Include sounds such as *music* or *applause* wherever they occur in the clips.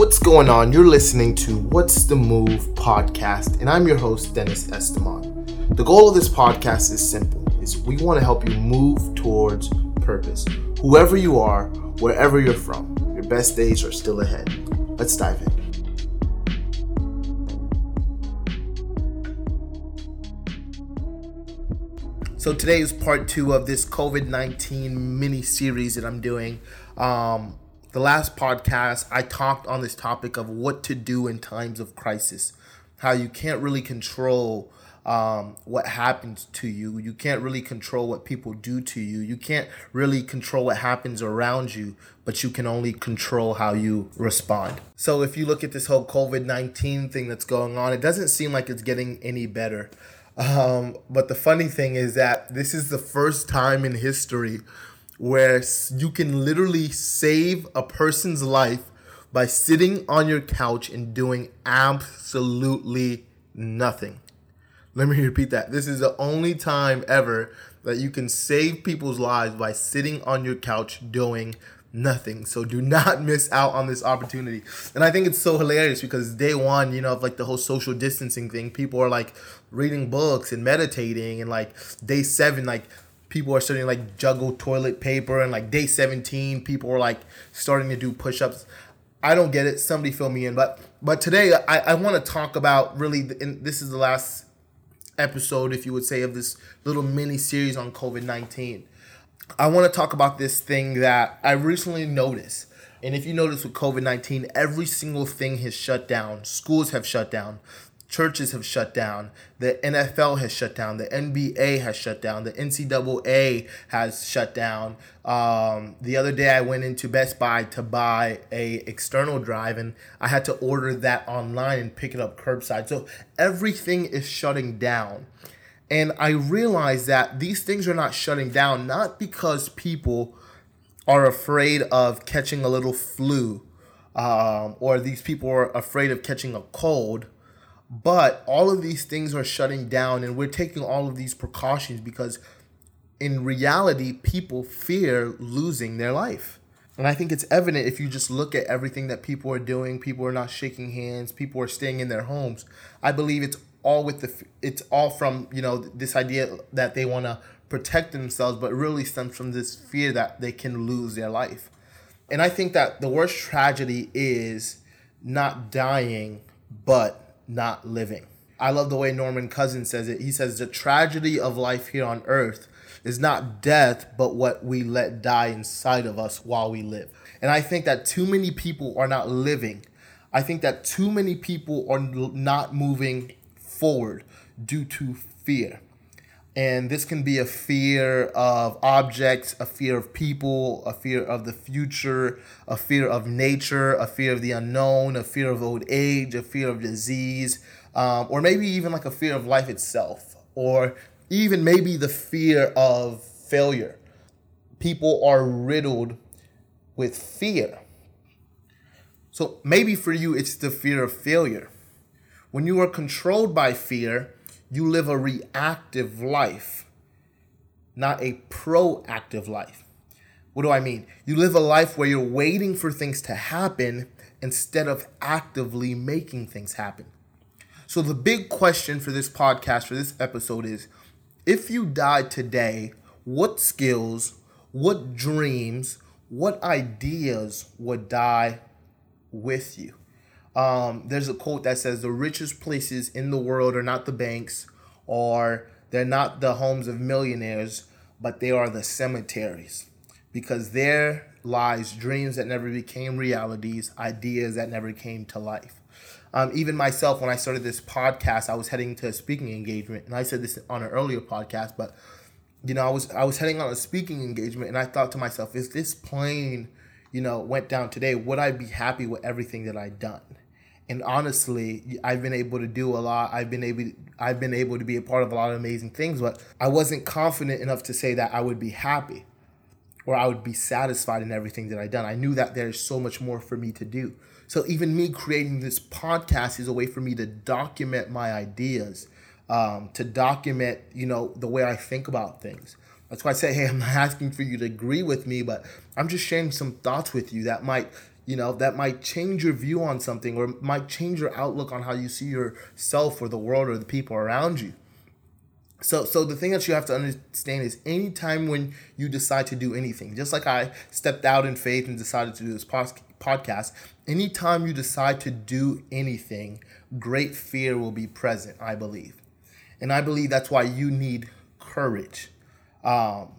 What's going on? You're listening to What's the Move podcast, and I'm your host, Dennis Esteban. The goal of this podcast is simple is we want to help you move towards purpose. Whoever you are, wherever you're from, your best days are still ahead. Let's dive in. So today is part two of this COVID nineteen mini series that I'm doing. Um, the last podcast, I talked on this topic of what to do in times of crisis, how you can't really control um, what happens to you. You can't really control what people do to you. You can't really control what happens around you, but you can only control how you respond. So if you look at this whole COVID 19 thing that's going on, it doesn't seem like it's getting any better. Um, but the funny thing is that this is the first time in history where you can literally save a person's life by sitting on your couch and doing absolutely nothing. Let me *laughs* repeat that. This is the only time ever that you can save people's lives by sitting on your couch doing nothing. So do not *laughs* miss out on this opportunity. And I think it's so hilarious because day one, you know, of like the whole social distancing thing, people are like reading books and meditating, and like day seven, like people are starting to like juggle toilet paper and like day 17 people are like starting to do push-ups. I don't get it. Somebody fill me in. But but today i, I want to talk about really and this is the last episode if you would say of this little mini series on covid-19 i want to talk about this thing that i recently noticed. And if you notice with COVID 19, every single thing has shut down. Schools have shut down churches have shut down. The NFL has shut down. The NBA has shut down. The NCAA has shut down. Um, the other day, I went into Best Buy to buy a external drive, and I had to order that online and pick it up curbside. So everything is shutting down. And I realized that these things are not shutting down, not because people are afraid of catching a little flu um, or these people are afraid of catching a cold but all of these things are shutting down, and we're taking all of these precautions because in reality, people fear losing their life. And I think it's evident if you just look at everything that people are doing. People are not shaking hands. People are staying in their homes. I believe it's all with the it's all from you know this idea that they want to protect themselves, but really stems from this fear that they can lose their life. And I think that the worst tragedy is not dying, but not living. I love the way Norman Cousins says it. He says, The tragedy of life here on earth is not death, but what we let die inside of us while we live. And I think that too many people are not living. I think that too many people are not moving forward due to fear. And this can be a fear of objects, a fear of people, a fear of the future, a fear of nature, a fear of the unknown, a fear of old age, a fear of disease, um, or maybe even like a fear of life itself, or even maybe the fear of failure. People are riddled with fear. So maybe for you, it's the fear of failure. When you are controlled by fear, you live a reactive life, not a proactive life. What do I mean? You live a life where you're waiting for things to happen instead of actively making things happen. So, the big question for this podcast, for this episode is if you died today, what skills, what dreams, what ideas would die with you? Um, there's a quote that says the richest places in the world are not the banks or they're not the homes of millionaires, but they are the cemeteries because there lies dreams that never became realities, ideas that never came to life. Um, even myself, when I started this podcast, I was heading to a speaking engagement, and I said this on an earlier podcast, but you know, I was I was heading on a speaking engagement, and I thought to myself, if this plane, you know, went down today, would I be happy with everything that I'd done? And honestly i've been able to do a lot. I've been able i've been able to be a part of a lot of amazing things but i wasn't confident enough to say that i would be happy or i would be satisfied in everything that i've done. I knew that there's so much more for me to do. So even me creating this podcast is a way for me to document my ideas um, to document you know the way i think about things. That's why i say hey i'm not asking for you to agree with me but i'm just sharing some thoughts with you that might you know, that might change your view on something or might change your outlook on how you see yourself or the world or the people around you. So, so the thing that you have to understand is anytime when you decide to do anything, just like I stepped out in faith and decided to do this podcast, anytime you decide to do anything, great fear will be present, I believe. And I believe that's why you need courage. Um,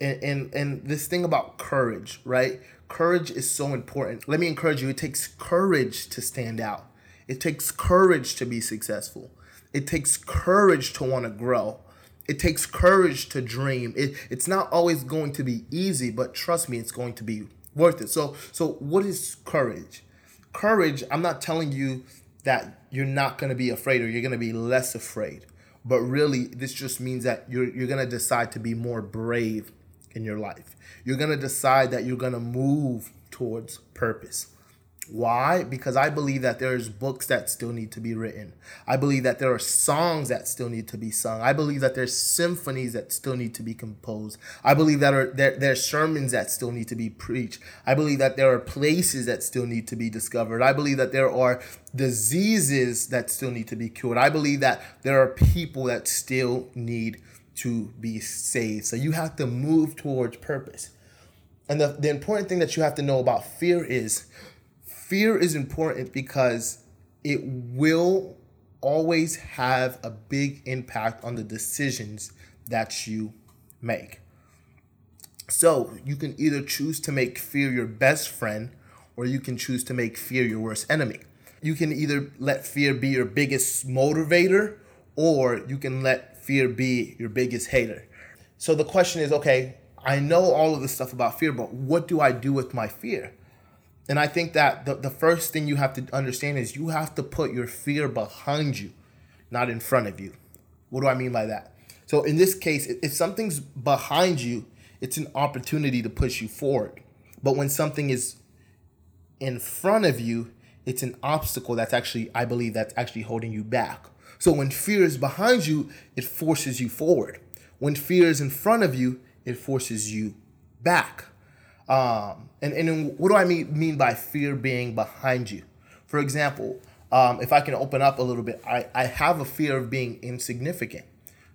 and, and, and this thing about courage, right? Courage is so important. Let me encourage you, it takes courage to stand out. It takes courage to be successful. It takes courage to want to grow. It takes courage to dream. It, it's not always going to be easy, but trust me, it's going to be worth it. So, so what is courage? Courage, I'm not telling you that you're not going to be afraid or you're going to be less afraid. But really, this just means that you're, you're going to decide to be more brave in your life. You're going to decide that you're going to move towards purpose. Why? Because I believe that there's books that still need to be written. I believe that there are songs that still need to be sung. I believe that there's symphonies that still need to be composed. I believe that are there there's sermons that still need to be preached. I believe that there are places that still need to be discovered. I believe that there are diseases that still need to be cured. I believe that there are people that still need to be saved. So you have to move towards purpose. And the, the important thing that you have to know about fear is fear is important because it will always have a big impact on the decisions that you make. So you can either choose to make fear your best friend or you can choose to make fear your worst enemy. You can either let fear be your biggest motivator or you can let fear be your biggest hater. So the question is okay, I know all of this stuff about fear, but what do I do with my fear? And I think that the, the first thing you have to understand is you have to put your fear behind you, not in front of you. What do I mean by that? So in this case, if something's behind you, it's an opportunity to push you forward. But when something is in front of you, it's an obstacle that's actually, I believe, that's actually holding you back. So when fear is behind you, it forces you forward. When fear is in front of you, it forces you back. Um, and, and what do I mean, mean by fear being behind you? For example, um, if I can open up a little bit, I, I have a fear of being insignificant.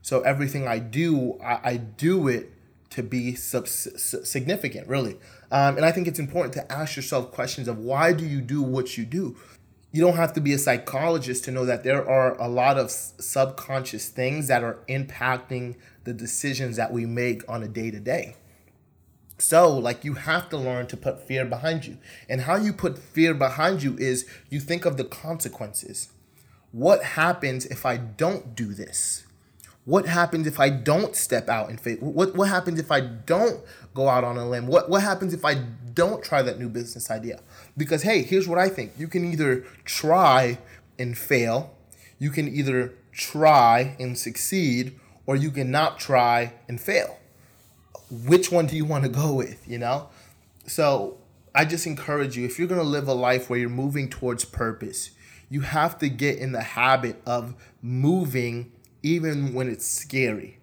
So everything I do, I, I do it to be sub- significant, really. Um, and I think it's important to ask yourself questions of why do you do what you do? You don't have to be a psychologist to know that there are a lot of subconscious things that are impacting the decisions that we make on a day to day. So, like, you have to learn to put fear behind you. And how you put fear behind you is you think of the consequences. What happens if I don't do this? What happens if I don't step out in faith? What, what happens if I don't go out on a limb? What, what happens if I don't try that new business idea? Because, hey, here's what I think you can either try and fail, you can either try and succeed, or you can not try and fail which one do you want to go with, you know? So I just encourage you if you're going to live a life where you're moving towards purpose, you have to get in the habit of moving even when it's scary,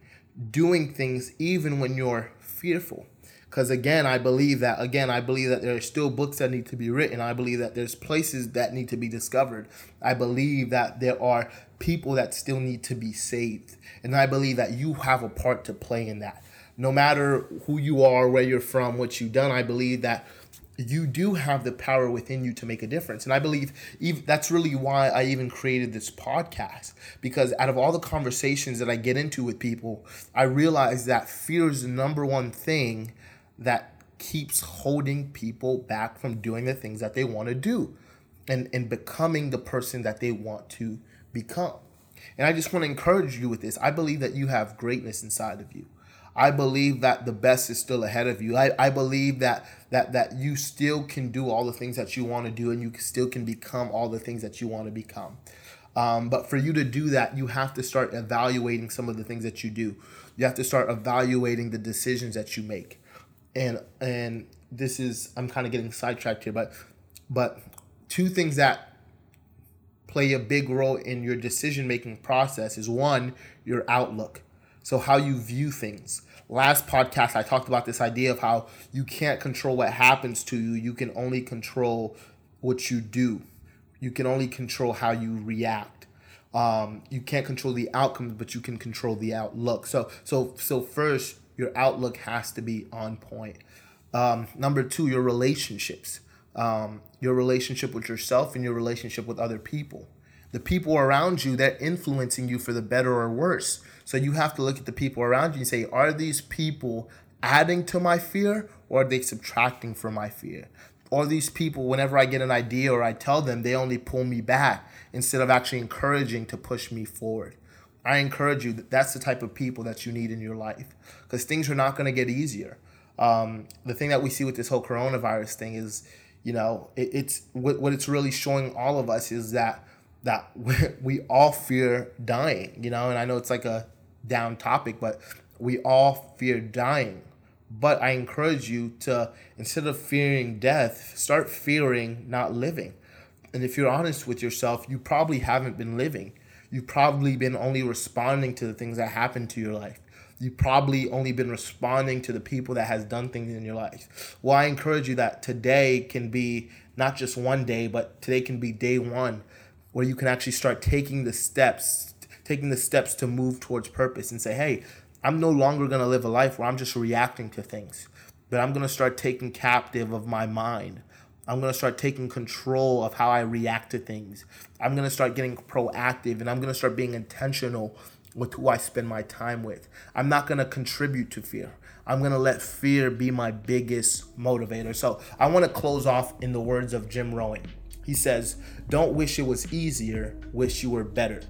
doing things even when you're fearful. Because again, I believe that, again, I believe that there are still books that need to be written. I believe that there's places that need to be discovered. I believe that there are people that still need to be saved. And I believe that you have a part to play in that no matter who you are, where you're from, what you've done, I believe that you do have the power within you to make a difference. And I believe that's really why I even created this podcast. Because out of all the conversations that I get into with people, I realize that fear is the number one thing that keeps holding people back from doing the things that they want to do and, and becoming the person that they want to become. And I just want to encourage you with this. I believe that you have greatness inside of you. I believe that the best is still ahead of you. I, I believe that that that you still can do all the things that you want to do and you still can become all the things that you want to become. Um, but for you to do that, you have to start evaluating some of the things that you do. You have to start evaluating the decisions that you make. And and this is I'm kind of getting sidetracked here, but but two things that play a big role in your decision making process is one, your outlook So, how you view things. Last podcast, I talked about this idea of how you can't control what happens to you, you can only control what you do. You can only control how you react. Um, you can't control the outcomes, but you can control the outlook. So, so, so first, your outlook has to be on point. Um, number two, your relationships, um, your relationship with yourself and your relationship with other people. The people around you, they're influencing you for the better or worse. So you have to look at the people around you and say, are these people adding to my fear or are they subtracting from my fear? All these people, whenever I get an idea or I tell them, they only pull me back instead of actually encouraging to push me forward. I encourage you that that's the type of people that you need in your life because things are not going to get easier. Um, the thing that we see with this whole coronavirus thing is, you know, it, it's what, what it's really showing all of us is that that *laughs* we all fear dying, you know, and I know it's like a down topic, but we all fear dying. But I encourage you to, instead of fearing death, start fearing not living. And if you're honest with yourself, you probably haven't been living. You've probably been only responding to the things that happen to your life. You've probably only been responding to the people that has done things in your life. Well, I encourage you that today can be not just one day, but today can be day one where you can actually start taking the steps, taking the steps to move towards purpose and say, hey, I'm no longer going to live a life where I'm just reacting to things, but I'm going to start taking captive of my mind. I'm going to start taking control of how I react to things. I'm going to start getting proactive and I'm going to start being intentional with who I spend my time with. I'm not going to contribute to fear. I'm going to let fear be my biggest motivator. So I want to close off in the words of Jim Rohn. He says, Don't wish it was easier, wish you were better.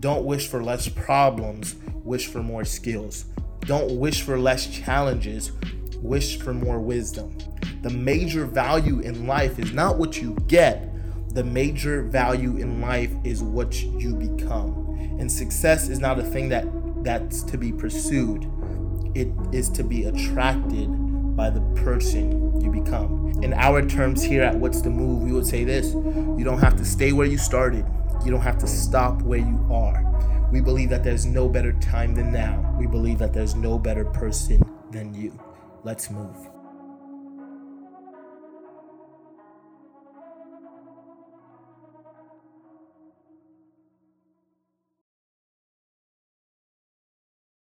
Don't wish for less problems, wish for more skills. Don't wish for less challenges, wish for more wisdom. The major value in life is not what you get, the major value in life is what you become. And success is not a thing that that's to be pursued. It is to be attracted by the person you become. In our terms here at What's the Move, we would say this you don't have to stay where you started, you don't have to stop where you are. We believe that there's no better time than now. We believe that there's no better person than you. Let's move.